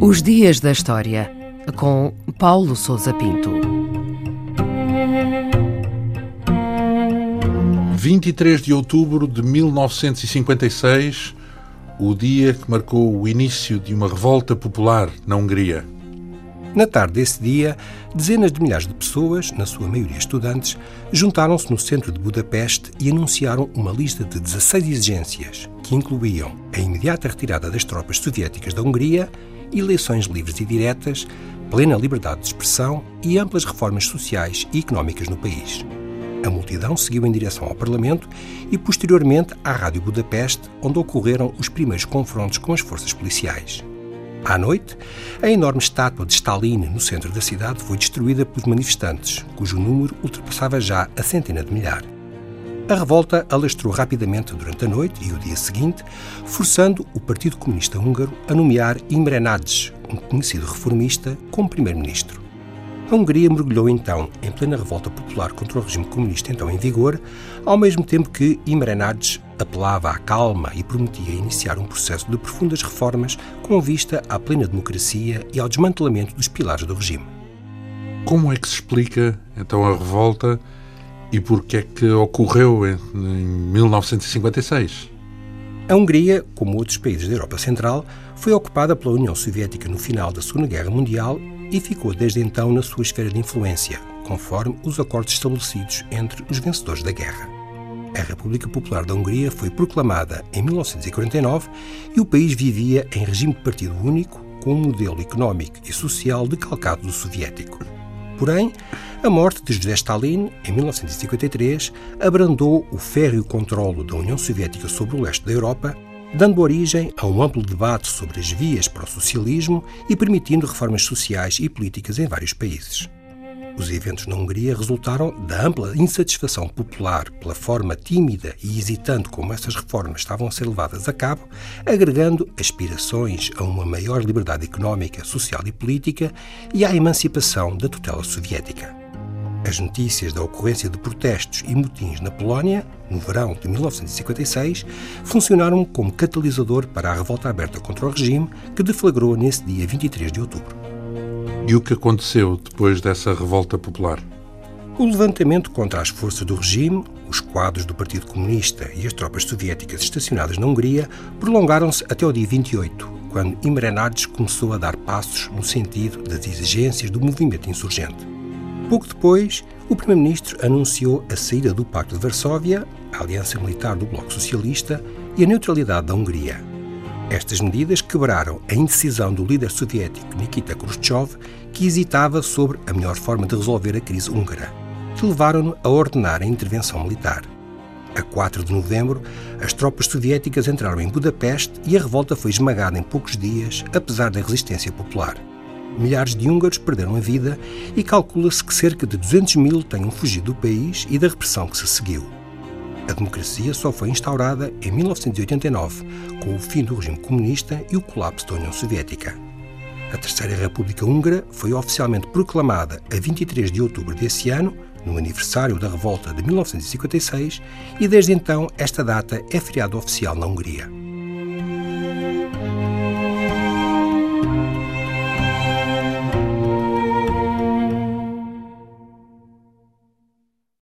Os Dias da História, com Paulo Souza Pinto. 23 de outubro de 1956, o dia que marcou o início de uma revolta popular na Hungria. Na tarde desse dia, dezenas de milhares de pessoas, na sua maioria estudantes, juntaram-se no centro de Budapeste e anunciaram uma lista de 16 exigências, que incluíam a imediata retirada das tropas soviéticas da Hungria eleições livres e diretas, plena liberdade de expressão e amplas reformas sociais e económicas no país. A multidão seguiu em direção ao Parlamento e, posteriormente, à Rádio Budapeste, onde ocorreram os primeiros confrontos com as forças policiais. À noite, a enorme estátua de Stalin no centro da cidade foi destruída pelos manifestantes, cujo número ultrapassava já a centena de milhares. A revolta alastrou rapidamente durante a noite e o dia seguinte, forçando o Partido Comunista Húngaro a nomear Imre Nagy, um conhecido reformista, como primeiro-ministro. A Hungria mergulhou então em plena revolta popular contra o regime comunista então em vigor, ao mesmo tempo que Imre Nagy apelava à calma e prometia iniciar um processo de profundas reformas com vista à plena democracia e ao desmantelamento dos pilares do regime. Como é que se explica então a revolta e porquê é que ocorreu em, em 1956? A Hungria, como outros países da Europa Central, foi ocupada pela União Soviética no final da Segunda Guerra Mundial e ficou desde então na sua esfera de influência, conforme os acordos estabelecidos entre os vencedores da guerra. A República Popular da Hungria foi proclamada em 1949 e o país vivia em regime de partido único, com um modelo económico e social decalcado do soviético. Porém, a morte de José Stalin, em 1953, abrandou o férreo controlo da União Soviética sobre o leste da Europa, dando origem a um amplo debate sobre as vias para o socialismo e permitindo reformas sociais e políticas em vários países. Os eventos na Hungria resultaram da ampla insatisfação popular pela forma tímida e hesitante como essas reformas estavam a ser levadas a cabo, agregando aspirações a uma maior liberdade económica, social e política e à emancipação da tutela soviética. As notícias da ocorrência de protestos e motins na Polónia, no verão de 1956, funcionaram como catalisador para a revolta aberta contra o regime que deflagrou nesse dia 23 de outubro. E o que aconteceu depois dessa revolta popular? O levantamento contra as forças do regime, os quadros do Partido Comunista e as tropas soviéticas estacionadas na Hungria prolongaram-se até o dia 28, quando Imre Nagy começou a dar passos no sentido das exigências do movimento insurgente. Pouco depois, o Primeiro-Ministro anunciou a saída do Pacto de Varsóvia, a aliança militar do Bloco Socialista e a neutralidade da Hungria. Estas medidas quebraram a indecisão do líder soviético Nikita Khrushchev, que hesitava sobre a melhor forma de resolver a crise húngara, que levaram-no a ordenar a intervenção militar. A 4 de novembro, as tropas soviéticas entraram em Budapeste e a revolta foi esmagada em poucos dias, apesar da resistência popular. Milhares de húngaros perderam a vida e calcula-se que cerca de 200 mil tenham fugido do país e da repressão que se seguiu. A democracia só foi instaurada em 1989, com o fim do regime comunista e o colapso da União Soviética. A Terceira República Húngara foi oficialmente proclamada a 23 de outubro desse ano, no aniversário da revolta de 1956, e desde então esta data é feriado oficial na Hungria.